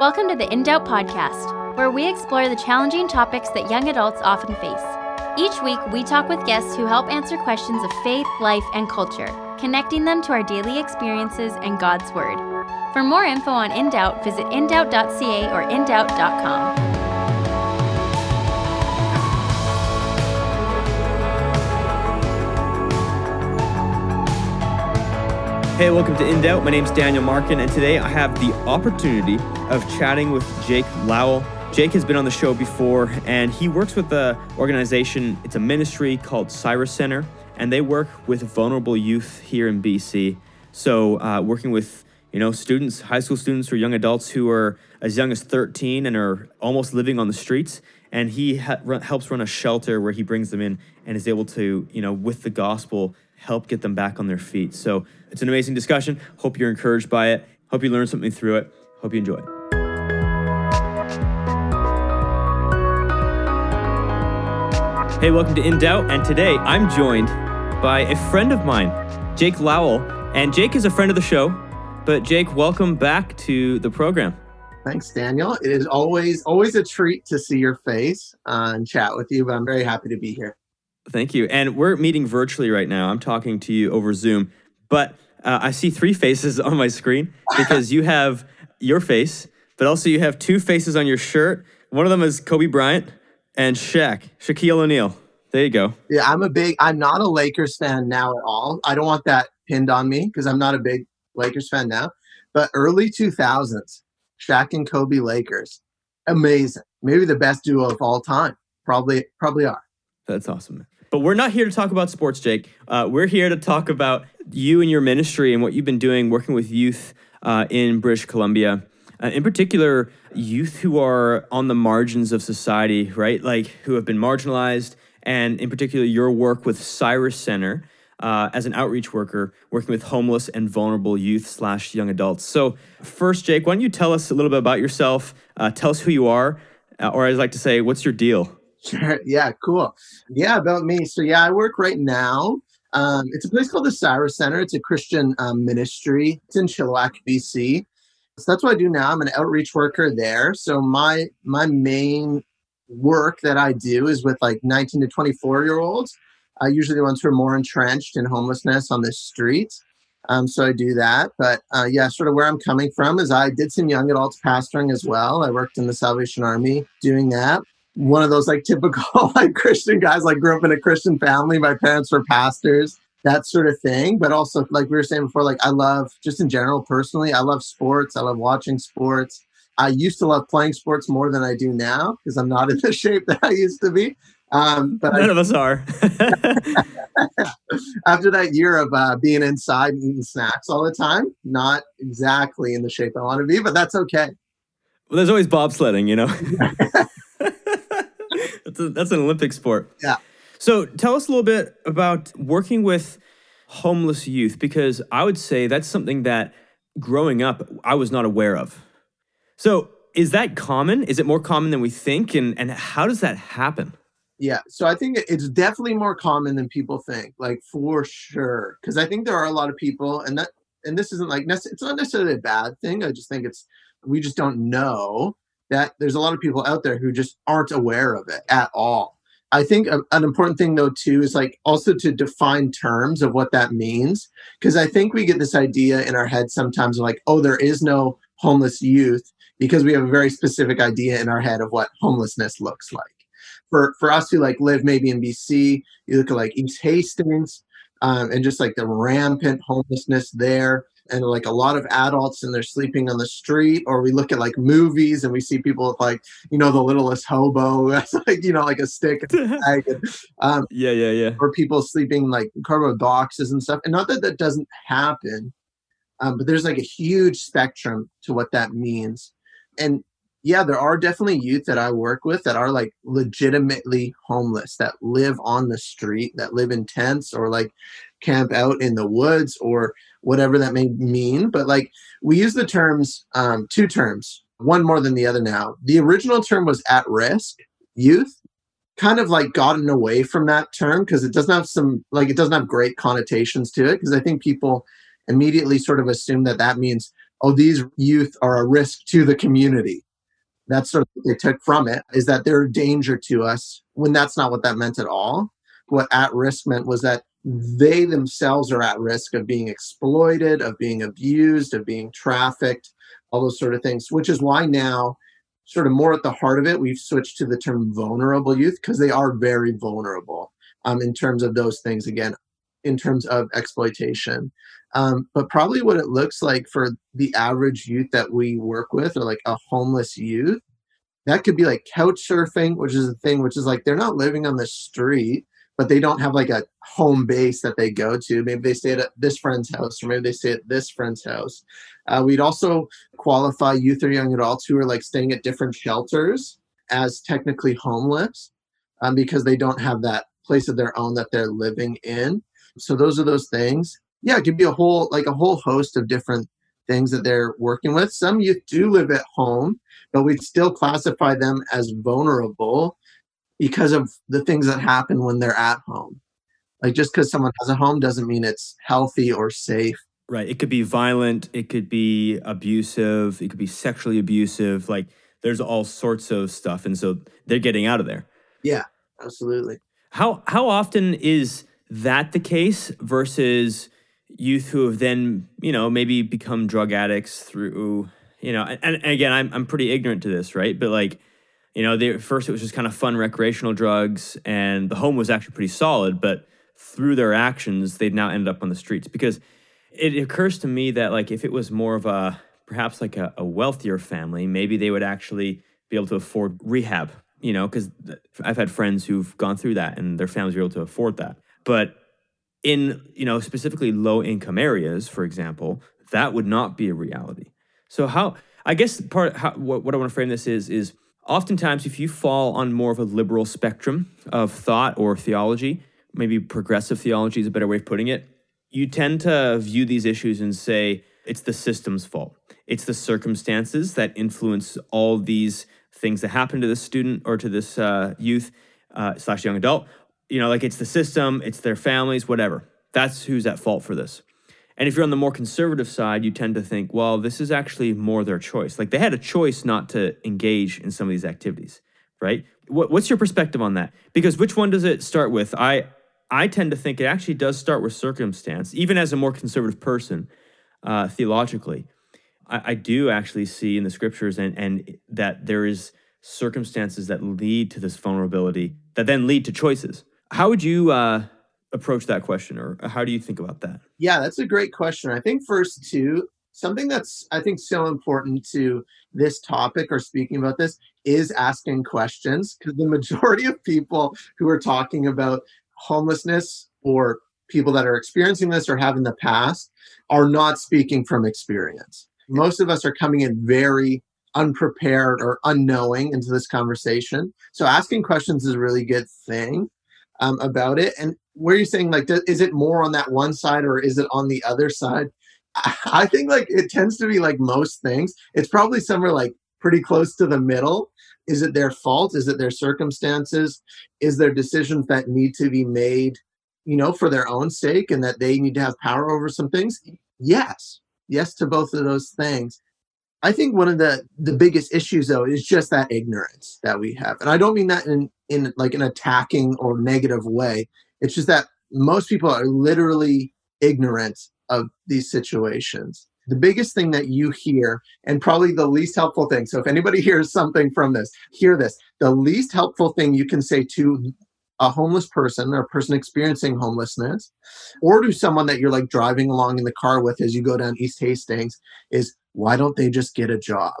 Welcome to the In Doubt podcast, where we explore the challenging topics that young adults often face. Each week, we talk with guests who help answer questions of faith, life, and culture, connecting them to our daily experiences and God's Word. For more info on In Doubt, visit indoubt.ca or indoubt.com. Hey, welcome to In Doubt. My name is Daniel Markin, and today I have the opportunity of chatting with Jake Lowell. Jake has been on the show before, and he works with the organization. It's a ministry called Cyrus Center, and they work with vulnerable youth here in BC. So, uh, working with you know students, high school students or young adults who are as young as 13 and are almost living on the streets. And he ha- helps run a shelter where he brings them in and is able to, you know, with the gospel, help get them back on their feet. So it's an amazing discussion. Hope you're encouraged by it. Hope you learned something through it. Hope you enjoy. Hey, welcome to In Doubt. And today I'm joined by a friend of mine, Jake Lowell. And Jake is a friend of the show. But Jake, welcome back to the program. Thanks, Daniel. It is always always a treat to see your face uh, and chat with you, but I'm very happy to be here. Thank you. And we're meeting virtually right now. I'm talking to you over Zoom, but uh, I see three faces on my screen because you have your face, but also you have two faces on your shirt. One of them is Kobe Bryant and Shaq, Shaquille O'Neal. There you go. Yeah, I'm a big. I'm not a Lakers fan now at all. I don't want that pinned on me because I'm not a big Lakers fan now. But early 2000s, Shaq and Kobe Lakers, amazing. Maybe the best duo of all time. Probably, probably are. That's awesome. But we're not here to talk about sports, Jake. Uh, we're here to talk about you and your ministry and what you've been doing working with youth uh, in British Columbia. Uh, in particular, youth who are on the margins of society, right? Like who have been marginalized, and in particular, your work with Cyrus Center uh, as an outreach worker, working with homeless and vulnerable youth slash young adults. So, first, Jake, why don't you tell us a little bit about yourself? Uh, tell us who you are, uh, or I'd like to say, what's your deal? Sure. Yeah, cool. Yeah, about me. So, yeah, I work right now. Um, it's a place called the Cyrus Center. It's a Christian um, ministry. It's in Chilliwack, BC. So that's what I do now. I'm an outreach worker there. So my my main work that I do is with like 19 to 24 year olds. Uh, usually the ones who are more entrenched in homelessness on the streets. Um, so I do that. But uh, yeah, sort of where I'm coming from is I did some young adults pastoring as well. I worked in the Salvation Army doing that one of those like typical like Christian guys, like grew up in a Christian family. My parents were pastors, that sort of thing. But also, like we were saying before, like I love just in general, personally, I love sports. I love watching sports. I used to love playing sports more than I do now because I'm not in the shape that I used to be. Um, but none I, of us are. after that year of uh, being inside and eating snacks all the time, not exactly in the shape I want to be, but that's okay. Well, there's always bobsledding, you know. that's, a, that's an Olympic sport. Yeah. So tell us a little bit about working with homeless youth because I would say that's something that growing up I was not aware of. So is that common? Is it more common than we think? And and how does that happen? Yeah, so I think it's definitely more common than people think, like for sure. Because I think there are a lot of people, and that and this isn't like it's not necessarily a bad thing. I just think it's we just don't know that there's a lot of people out there who just aren't aware of it at all. I think a, an important thing though too is like also to define terms of what that means because I think we get this idea in our head sometimes of like oh there is no homeless youth because we have a very specific idea in our head of what homelessness looks like. For for us who like live maybe in BC, you look at like East Hastings um, and just like the rampant homelessness there and like a lot of adults and they're sleeping on the street or we look at like movies and we see people with like you know the littlest hobo that's like you know like a stick and, um, yeah yeah yeah. or people sleeping like cardboard boxes and stuff and not that that doesn't happen um, but there's like a huge spectrum to what that means and yeah there are definitely youth that i work with that are like legitimately homeless that live on the street that live in tents or like camp out in the woods or whatever that may mean. But like we use the terms, um, two terms, one more than the other now. The original term was at risk youth, kind of like gotten away from that term because it doesn't have some, like, it doesn't have great connotations to it. Because I think people immediately sort of assume that that means oh, these youth are a risk to the community. That's sort of what they took from it is that they're a danger to us when that's not what that meant at all. What at risk meant was that they themselves are at risk of being exploited, of being abused, of being trafficked, all those sort of things, which is why now, sort of more at the heart of it, we've switched to the term vulnerable youth because they are very vulnerable um, in terms of those things, again, in terms of exploitation. Um, but probably what it looks like for the average youth that we work with, or like a homeless youth, that could be like couch surfing, which is a thing, which is like they're not living on the street, but they don't have like a home base that they go to. Maybe they stay at this friend's house, or maybe they stay at this friend's house. Uh, we'd also qualify youth or young adults who are like staying at different shelters as technically homeless um, because they don't have that place of their own that they're living in. So those are those things. Yeah, it could be a whole like a whole host of different things that they're working with. Some youth do live at home, but we'd still classify them as vulnerable because of the things that happen when they're at home. Like just because someone has a home doesn't mean it's healthy or safe. Right. It could be violent, it could be abusive, it could be sexually abusive. Like there's all sorts of stuff. And so they're getting out of there. Yeah, absolutely. How how often is that the case versus youth who have then, you know, maybe become drug addicts through, you know, and, and again, I'm I'm pretty ignorant to this, right? But like you know, they, first it was just kind of fun recreational drugs, and the home was actually pretty solid. But through their actions, they'd now ended up on the streets. Because it occurs to me that like if it was more of a perhaps like a, a wealthier family, maybe they would actually be able to afford rehab. You know, because I've had friends who've gone through that, and their families were able to afford that. But in you know specifically low income areas, for example, that would not be a reality. So how I guess part how, what, what I want to frame this is is oftentimes, if you fall on more of a liberal spectrum of thought or theology, maybe progressive theology is a better way of putting it, you tend to view these issues and say it's the system's fault. It's the circumstances that influence all these things that happen to this student or to this uh, youth uh, slash young adult. You know, like it's the system, it's their families, whatever. That's who's at fault for this. And if you're on the more conservative side, you tend to think, well, this is actually more their choice. Like they had a choice not to engage in some of these activities, right? What, what's your perspective on that? Because which one does it start with? I I tend to think it actually does start with circumstance, even as a more conservative person, uh, theologically. I, I do actually see in the scriptures and and that there is circumstances that lead to this vulnerability that then lead to choices. How would you uh, approach that question or how do you think about that? Yeah that's a great question. I think first too something that's i think so important to this topic or speaking about this is asking questions because the majority of people who are talking about homelessness or people that are experiencing this or have in the past are not speaking from experience. Most of us are coming in very unprepared or unknowing into this conversation. So asking questions is a really good thing um, about it. And where you're saying like, is it more on that one side or is it on the other side? I think like it tends to be like most things. It's probably somewhere like pretty close to the middle. Is it their fault? Is it their circumstances? Is there decisions that need to be made, you know, for their own sake and that they need to have power over some things? Yes. Yes to both of those things. I think one of the the biggest issues though is just that ignorance that we have. And I don't mean that in in like an attacking or negative way. It's just that most people are literally ignorant of these situations. The biggest thing that you hear, and probably the least helpful thing. So, if anybody hears something from this, hear this. The least helpful thing you can say to a homeless person or a person experiencing homelessness, or to someone that you're like driving along in the car with as you go down East Hastings, is why don't they just get a job?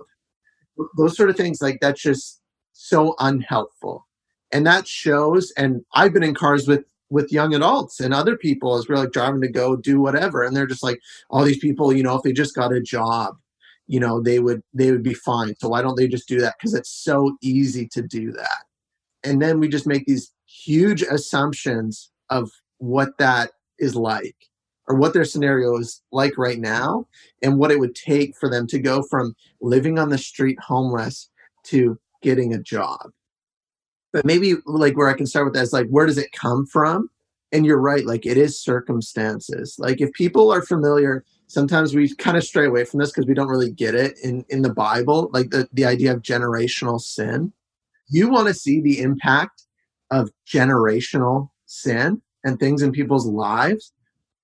Those sort of things, like that's just so unhelpful. And that shows and i've been in cars with with young adults and other people as we're like driving to go do whatever and they're just like all these people you know if they just got a job you know they would they would be fine. So why don't they just do that? Because it's so easy to do that. And then we just make these huge assumptions of what that is like or what their scenario is like right now and what it would take for them to go from living on the street homeless to getting a job but maybe like where I can start with that is like where does it come from? And you're right, like it is circumstances. Like if people are familiar sometimes we kind of stray away from this because we don't really get it in in the bible like the, the idea of generational sin you want to see the impact of generational sin and things in people's lives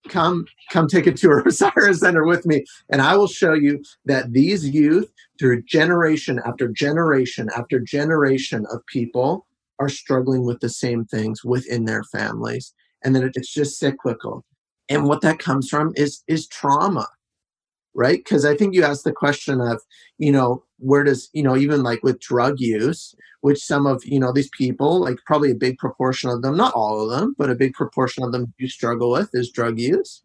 come come take a tour of Cyrus Center with me, and I will show you that these youth, through generation after generation after generation of people, are struggling with the same things within their families, and that it's just cyclical. And what that comes from is is trauma, right? Because I think you asked the question of, you know, where does you know even like with drug use, which some of you know these people like probably a big proportion of them not all of them but a big proportion of them do struggle with is drug use.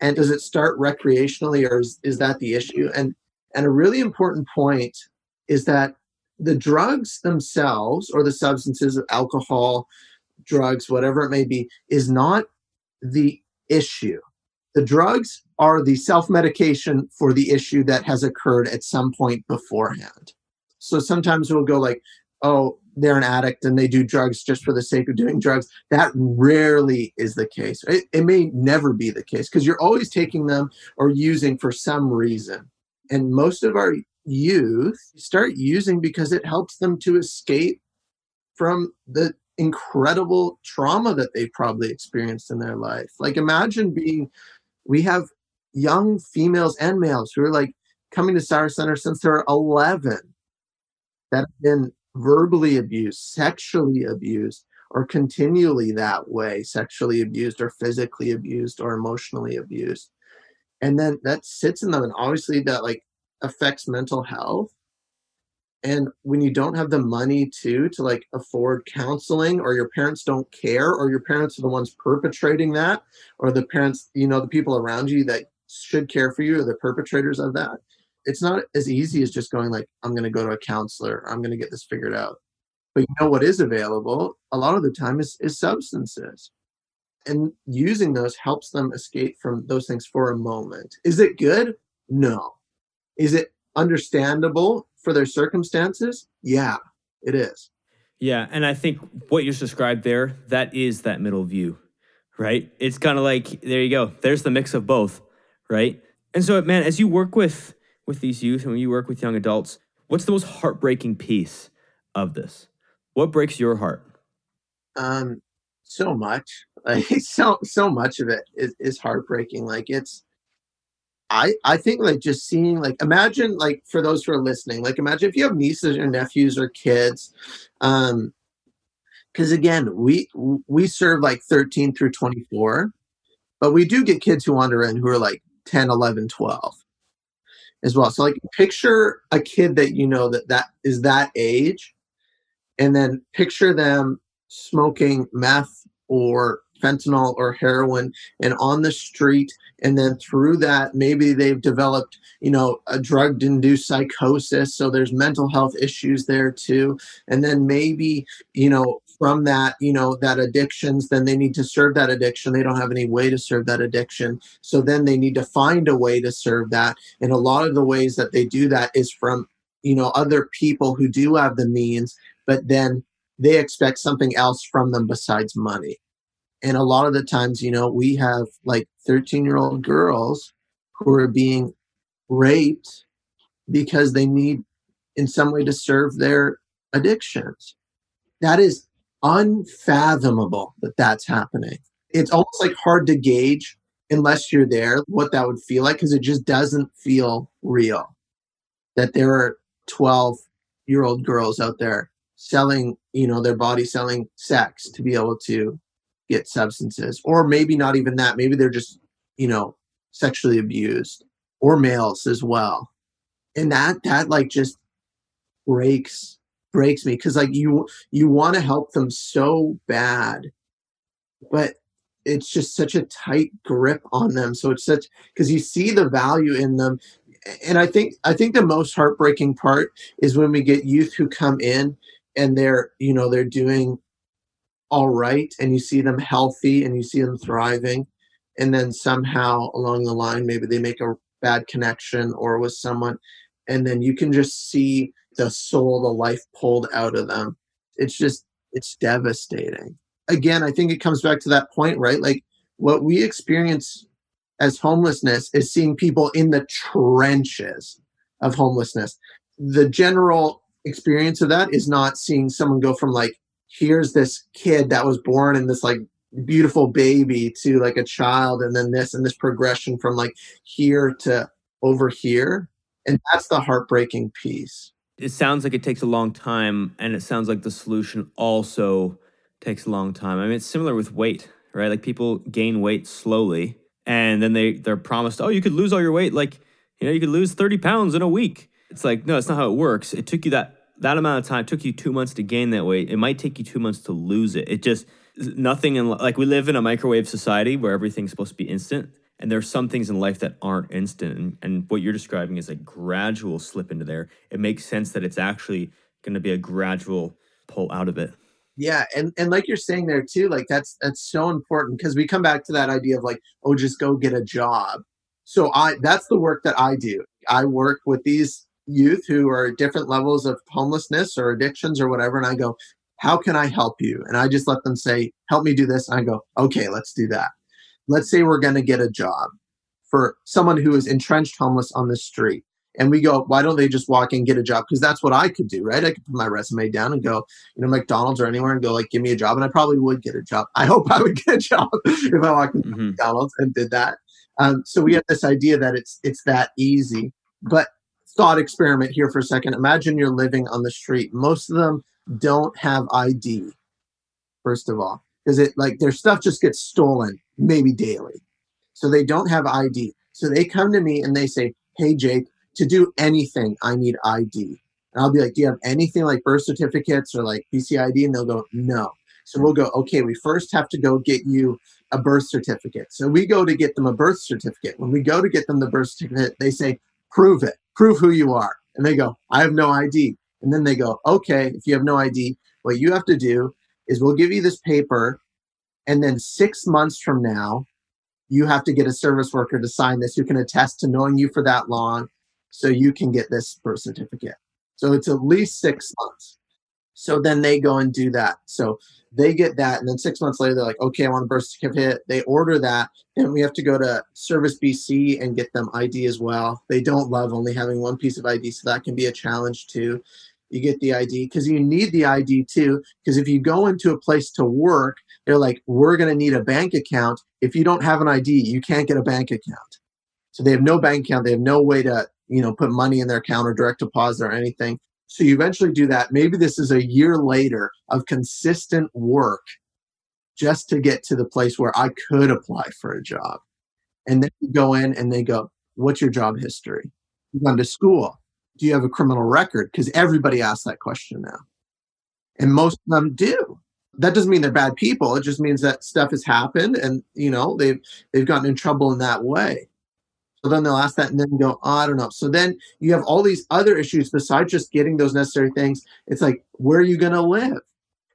And does it start recreationally or is, is that the issue? And and a really important point is that the drugs themselves or the substances of alcohol drugs whatever it may be is not the issue the drugs are the self-medication for the issue that has occurred at some point beforehand so sometimes we'll go like oh, they're an addict and they do drugs just for the sake of doing drugs. That rarely is the case. It, it may never be the case because you're always taking them or using for some reason. And most of our youth start using because it helps them to escape from the incredible trauma that they probably experienced in their life. Like imagine being we have young females and males who are like coming to Cyrus Center since they're 11 that have been verbally abused, sexually abused, or continually that way, sexually abused, or physically abused, or emotionally abused. And then that sits in them. And obviously, that like affects mental health. And when you don't have the money to to like afford counseling, or your parents don't care, or your parents are the ones perpetrating that, or the parents, you know, the people around you that should care for you are the perpetrators of that, it's not as easy as just going like i'm going to go to a counselor. I'm going to get this figured out. But you know what is available? A lot of the time is, is substances. And using those helps them escape from those things for a moment. Is it good? No. Is it understandable for their circumstances yeah it is yeah and i think what you described there that is that middle view right it's kind of like there you go there's the mix of both right and so man as you work with with these youth and when you work with young adults, what's the most heartbreaking piece of this? What breaks your heart? Um, so much. Like so so much of it is, is heartbreaking. Like it's I I think like just seeing like imagine like for those who are listening, like imagine if you have nieces or nephews or kids, um, because again we we serve like 13 through 24 but we do get kids who wander in who are like 10 11 12 as well. So like picture a kid that you know that that is that age, and then picture them smoking meth or fentanyl or heroin and on the street. And then through that maybe they've developed you know a drug induced psychosis. So there's mental health issues there too. And then maybe you know from that you know that addictions then they need to serve that addiction. They don't have any way to serve that addiction. So then they need to find a way to serve that. And a lot of the ways that they do that is from you know other people who do have the means but then they expect something else from them besides money and a lot of the times you know we have like 13 year old girls who are being raped because they need in some way to serve their addictions that is unfathomable that that's happening. It's almost like hard to gauge unless you're there what that would feel like because it just doesn't feel real. That there are 12 year old girls out there selling, you know, their body selling sex to be able to substances, or maybe not even that. Maybe they're just, you know, sexually abused or males as well. And that, that like just breaks breaks me because like you you want to help them so bad but it's just such a tight grip on them so it's such because you see the value in them and i think i think the most heartbreaking part is when we get youth who come in and they're you know they're doing all right and you see them healthy and you see them thriving and then somehow along the line maybe they make a bad connection or with someone and then you can just see the soul, the life pulled out of them. It's just, it's devastating. Again, I think it comes back to that point, right? Like what we experience as homelessness is seeing people in the trenches of homelessness. The general experience of that is not seeing someone go from like, here's this kid that was born in this like beautiful baby to like a child and then this and this progression from like here to over here. And that's the heartbreaking piece. It sounds like it takes a long time, and it sounds like the solution also takes a long time. I mean, it's similar with weight, right? Like people gain weight slowly, and then they they're promised, oh, you could lose all your weight, like you know, you could lose thirty pounds in a week. It's like no, it's not how it works. It took you that that amount of time. Took you two months to gain that weight. It might take you two months to lose it. It just nothing in like we live in a microwave society where everything's supposed to be instant and there's some things in life that aren't instant and, and what you're describing is a gradual slip into there it makes sense that it's actually going to be a gradual pull out of it yeah and and like you're saying there too like that's that's so important because we come back to that idea of like oh just go get a job so i that's the work that i do i work with these youth who are at different levels of homelessness or addictions or whatever and i go how can i help you? And i just let them say help me do this. And i go okay let's do that. Let's say we're going to get a job for someone who is entrenched homeless on the street and we go why don't they just walk and get a job? Because that's what i could do right? I could put my resume down and go you know mcdonald's or anywhere and go like give me a job and i probably would get a job. I hope i would get a job if i walked into mm-hmm. mcdonald's and did that. Um, so we have this idea that it's it's that easy but thought experiment here for a second imagine you're living on the street most of them don't have id first of all because it like their stuff just gets stolen maybe daily. So they don't have ID. So they come to me and they say, Hey, Jake, to do anything, I need ID. And I'll be like, Do you have anything like birth certificates or like BCID? And they'll go, No. So we'll go, Okay, we first have to go get you a birth certificate. So we go to get them a birth certificate. When we go to get them the birth certificate, they say, Prove it, prove who you are. And they go, I have no ID. And then they go, Okay, if you have no ID, what you have to do is we'll give you this paper and then six months from now, you have to get a service worker to sign this who can attest to knowing you for that long so you can get this birth certificate. So it's at least six months. So then they go and do that. So they get that. And then six months later, they're like, okay, I want a birth certificate. They order that. And we have to go to Service BC and get them ID as well. They don't love only having one piece of ID. So that can be a challenge too. You get the ID because you need the ID too. Because if you go into a place to work they're like, we're going to need a bank account. If you don't have an ID, you can't get a bank account. So they have no bank account. They have no way to, you know, put money in their account or direct deposit or anything. So you eventually do that. Maybe this is a year later of consistent work just to get to the place where I could apply for a job. And then you go in and they go, What's your job history? You've gone to school. Do you have a criminal record? Because everybody asks that question now. And most of them do that doesn't mean they're bad people. It just means that stuff has happened and you know they've they've gotten in trouble in that way. So then they'll ask that and then go, oh, I don't know. So then you have all these other issues besides just getting those necessary things. It's like, where are you going to live?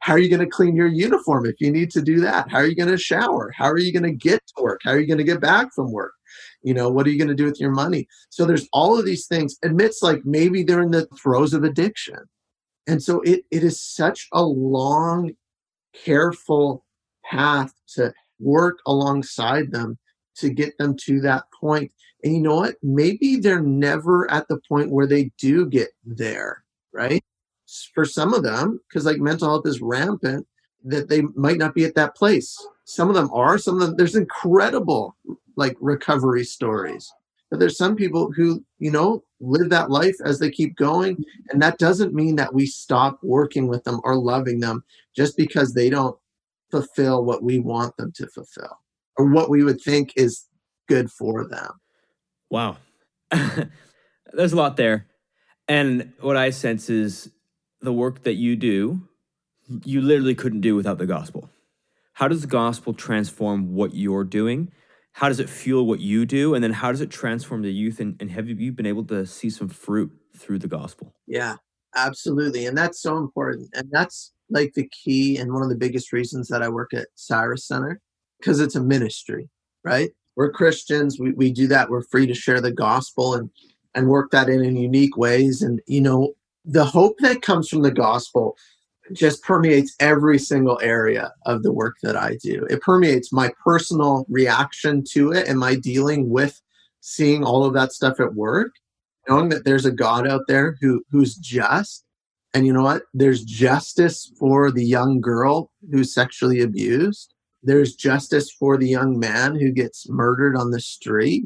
How are you going to clean your uniform if you need to do that? How are you going to shower? How are you going to get to work? How are you going to get back from work? You know, what are you going to do with your money? So there's all of these things. Admits like maybe they're in the throes of addiction. And so it, it is such a long careful path to work alongside them to get them to that point. And you know what? Maybe they're never at the point where they do get there, right? For some of them, because like mental health is rampant, that they might not be at that place. Some of them are, some of them, there's incredible like recovery stories. But there's some people who, you know, live that life as they keep going. And that doesn't mean that we stop working with them or loving them just because they don't fulfill what we want them to fulfill or what we would think is good for them. Wow. There's a lot there. And what I sense is the work that you do, you literally couldn't do without the gospel. How does the gospel transform what you're doing? how does it fuel what you do and then how does it transform the youth and, and have you been able to see some fruit through the gospel yeah absolutely and that's so important and that's like the key and one of the biggest reasons that i work at cyrus center because it's a ministry right we're christians we, we do that we're free to share the gospel and and work that in in unique ways and you know the hope that comes from the gospel just permeates every single area of the work that I do. It permeates my personal reaction to it and my dealing with seeing all of that stuff at work, knowing that there's a God out there who who's just. And you know what? There's justice for the young girl who's sexually abused. There's justice for the young man who gets murdered on the street.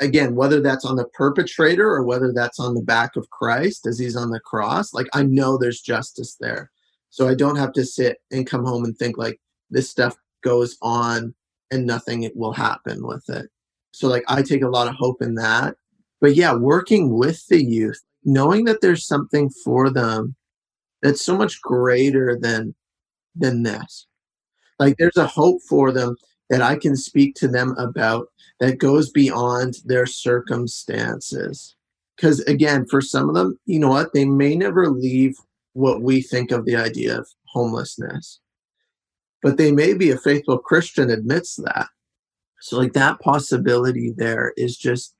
Again, whether that's on the perpetrator or whether that's on the back of Christ as he's on the cross, like I know there's justice there. So I don't have to sit and come home and think like this stuff goes on and nothing will happen with it. So like I take a lot of hope in that. But yeah, working with the youth, knowing that there's something for them that's so much greater than than this. Like there's a hope for them that I can speak to them about that goes beyond their circumstances. Because again, for some of them, you know what? They may never leave what we think of the idea of homelessness. But they may be a faithful Christian admits that. So like that possibility there is just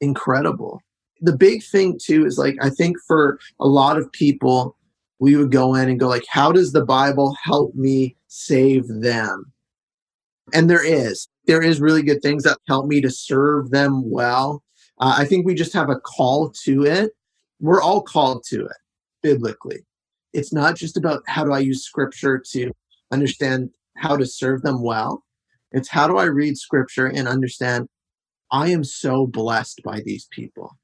incredible. The big thing too is like I think for a lot of people we would go in and go like how does the Bible help me save them? And there is. There is really good things that help me to serve them well. Uh, I think we just have a call to it. We're all called to it biblically. It's not just about how do I use scripture to understand how to serve them well. It's how do I read scripture and understand I am so blessed by these people.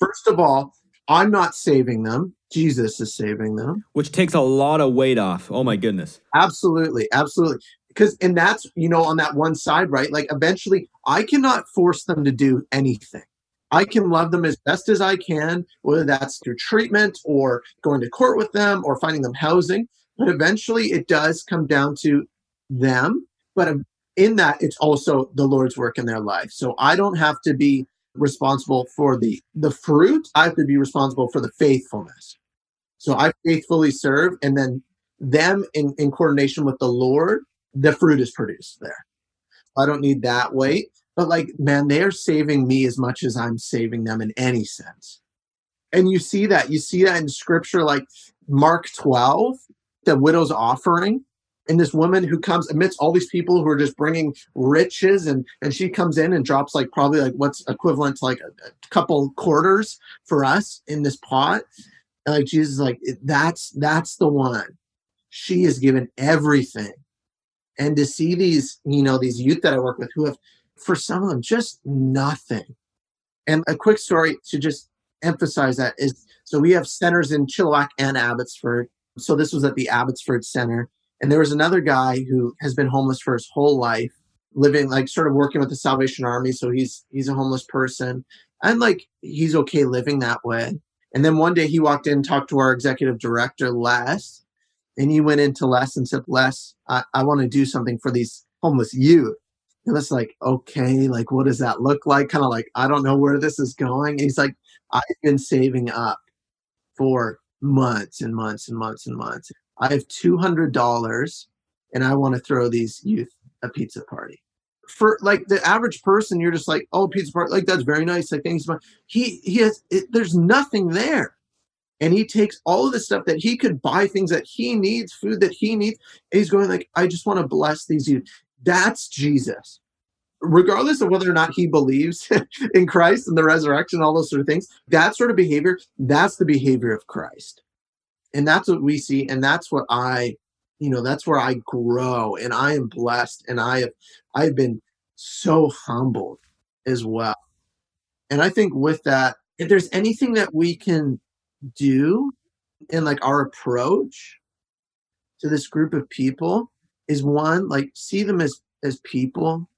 First of all, I'm not saving them. Jesus is saving them. Which takes a lot of weight off. Oh my goodness. Absolutely. Absolutely. Because, and that's, you know, on that one side, right? Like eventually I cannot force them to do anything. I can love them as best as I can, whether that's through treatment or going to court with them or finding them housing. But eventually it does come down to them. But um, in that, it's also the Lord's work in their life. So I don't have to be responsible for the the fruit. I have to be responsible for the faithfulness. So I faithfully serve, and then them in, in coordination with the Lord, the fruit is produced there. I don't need that weight. But like, man, they are saving me as much as I'm saving them in any sense. And you see that. You see that in scripture, like Mark 12, the widow's offering. And this woman who comes amidst all these people who are just bringing riches, and and she comes in and drops like probably like what's equivalent to like a, a couple quarters for us in this pot. And like Jesus, like that's that's the one. She is given everything, and to see these you know these youth that I work with who have for some of them, just nothing. And a quick story to just emphasize that is so we have centers in Chilliwack and Abbotsford. So this was at the Abbotsford Center. And there was another guy who has been homeless for his whole life, living like sort of working with the Salvation Army. So he's he's a homeless person. And like he's okay living that way. And then one day he walked in, talked to our executive director, Les, and he went into Les and said, Les, I, I want to do something for these homeless youth. And it's like, okay, like, what does that look like? Kind of like, I don't know where this is going. And he's like, I've been saving up for months and months and months and months. I have $200 and I want to throw these youth a pizza party. For like the average person, you're just like, oh, pizza party, like that's very nice. Like things, he he has. It, there's nothing there, and he takes all of the stuff that he could buy things that he needs, food that he needs. he's going like, I just want to bless these youth. That's Jesus. Regardless of whether or not he believes in Christ and the resurrection, all those sort of things, that sort of behavior, that's the behavior of Christ. And that's what we see. And that's what I, you know, that's where I grow and I am blessed and I have I've been so humbled as well. And I think with that, if there's anything that we can do in like our approach to this group of people is one like see them as as people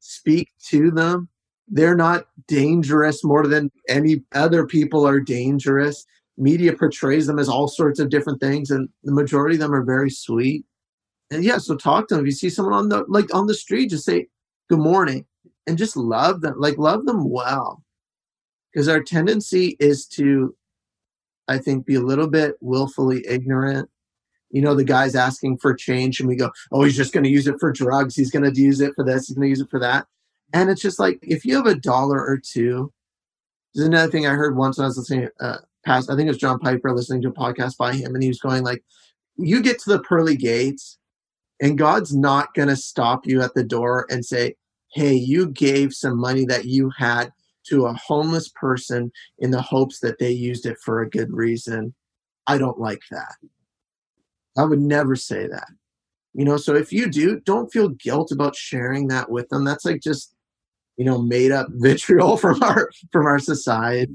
speak to them they're not dangerous more than any other people are dangerous media portrays them as all sorts of different things and the majority of them are very sweet and yeah so talk to them if you see someone on the like on the street just say good morning and just love them like love them well because our tendency is to i think be a little bit willfully ignorant you know, the guy's asking for change and we go, oh, he's just going to use it for drugs. He's going to use it for this. He's going to use it for that. And it's just like, if you have a dollar or two, there's another thing I heard once when I was listening uh, past, I think it was John Piper listening to a podcast by him, and he was going like, you get to the pearly gates, and God's not going to stop you at the door and say, hey, you gave some money that you had to a homeless person in the hopes that they used it for a good reason. I don't like that. I would never say that. You know, so if you do, don't feel guilt about sharing that with them. That's like just, you know, made up vitriol from our from our society.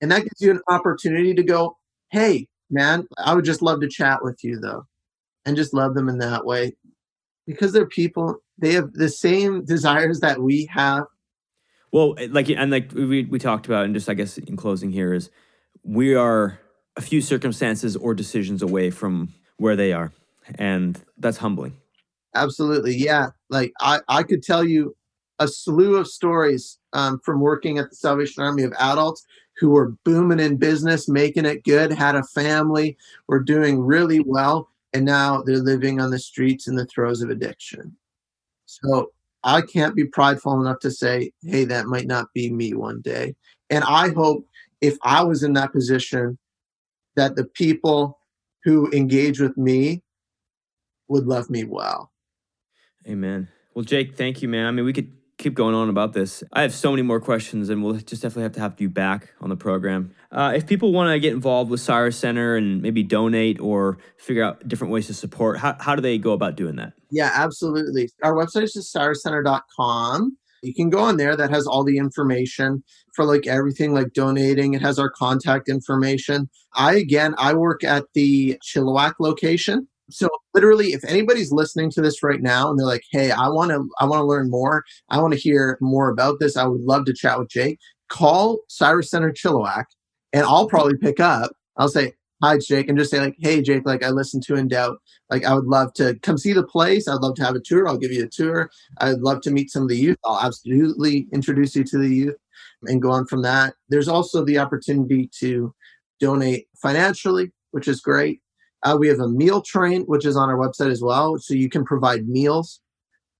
And that gives you an opportunity to go, hey, man, I would just love to chat with you though. And just love them in that way. Because they're people, they have the same desires that we have. Well, eh, like and like we we talked about, and just I guess in closing here is we are a few circumstances or decisions away from where they are, and that's humbling. Absolutely, yeah. Like I I could tell you a slew of stories um, from working at the Salvation Army of adults who were booming in business, making it good, had a family, were doing really well, and now they're living on the streets in the throes of addiction. So I can't be prideful enough to say, hey, that might not be me one day. And I hope if I was in that position, that the people who engage with me would love me well. Amen. Well, Jake, thank you, man. I mean, we could keep going on about this. I have so many more questions, and we'll just definitely have to have you back on the program. Uh, if people want to get involved with Cyrus Center and maybe donate or figure out different ways to support, how, how do they go about doing that? Yeah, absolutely. Our website is just cyruscenter.com. You can go on there. That has all the information for like everything, like donating. It has our contact information. I again, I work at the Chilliwack location. So literally, if anybody's listening to this right now and they're like, "Hey, I want to, I want to learn more. I want to hear more about this. I would love to chat with Jake." Call Cyrus Center Chilliwack, and I'll probably pick up. I'll say, "Hi, Jake," and just say like, "Hey, Jake, like I listened to In Doubt. Like I would love to come see the place. I'd love to have a tour. I'll give you a tour. I'd love to meet some of the youth. I'll absolutely introduce you to the youth and go on from that. There's also the opportunity to donate financially, which is great. Uh, we have a meal train, which is on our website as well. So you can provide meals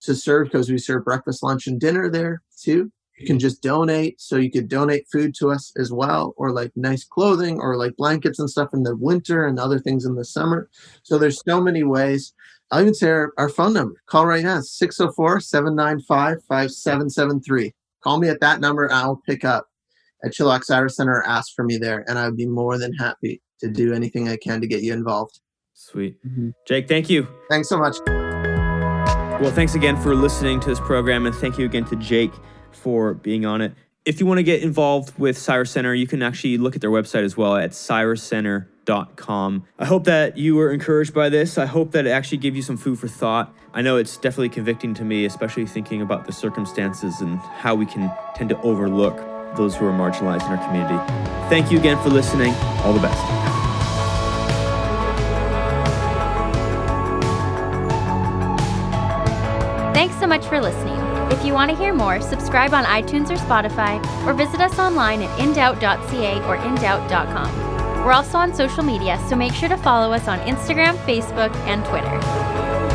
to serve because we serve breakfast, lunch, and dinner there too. You can just donate. So you could donate food to us as well, or like nice clothing, or like blankets and stuff in the winter and other things in the summer. So there's so many ways. I'll even say our, our phone number. Call right now 604 795 5773. Call me at that number I'll pick up at Cyrus Center or ask for me there. And I would be more than happy to do anything I can to get you involved. Sweet. Mm-hmm. Jake, thank you. Thanks so much. Well, thanks again for listening to this program, and thank you again to Jake for being on it. If you want to get involved with Cyrus Center, you can actually look at their website as well at cyruscenter.com. I hope that you were encouraged by this. I hope that it actually gave you some food for thought. I know it's definitely convicting to me, especially thinking about the circumstances and how we can tend to overlook those who are marginalized in our community. Thank you again for listening. All the best. Thanks so much for listening. If you want to hear more, subscribe on iTunes or Spotify, or visit us online at indoubt.ca or indoubt.com. We're also on social media, so make sure to follow us on Instagram, Facebook, and Twitter.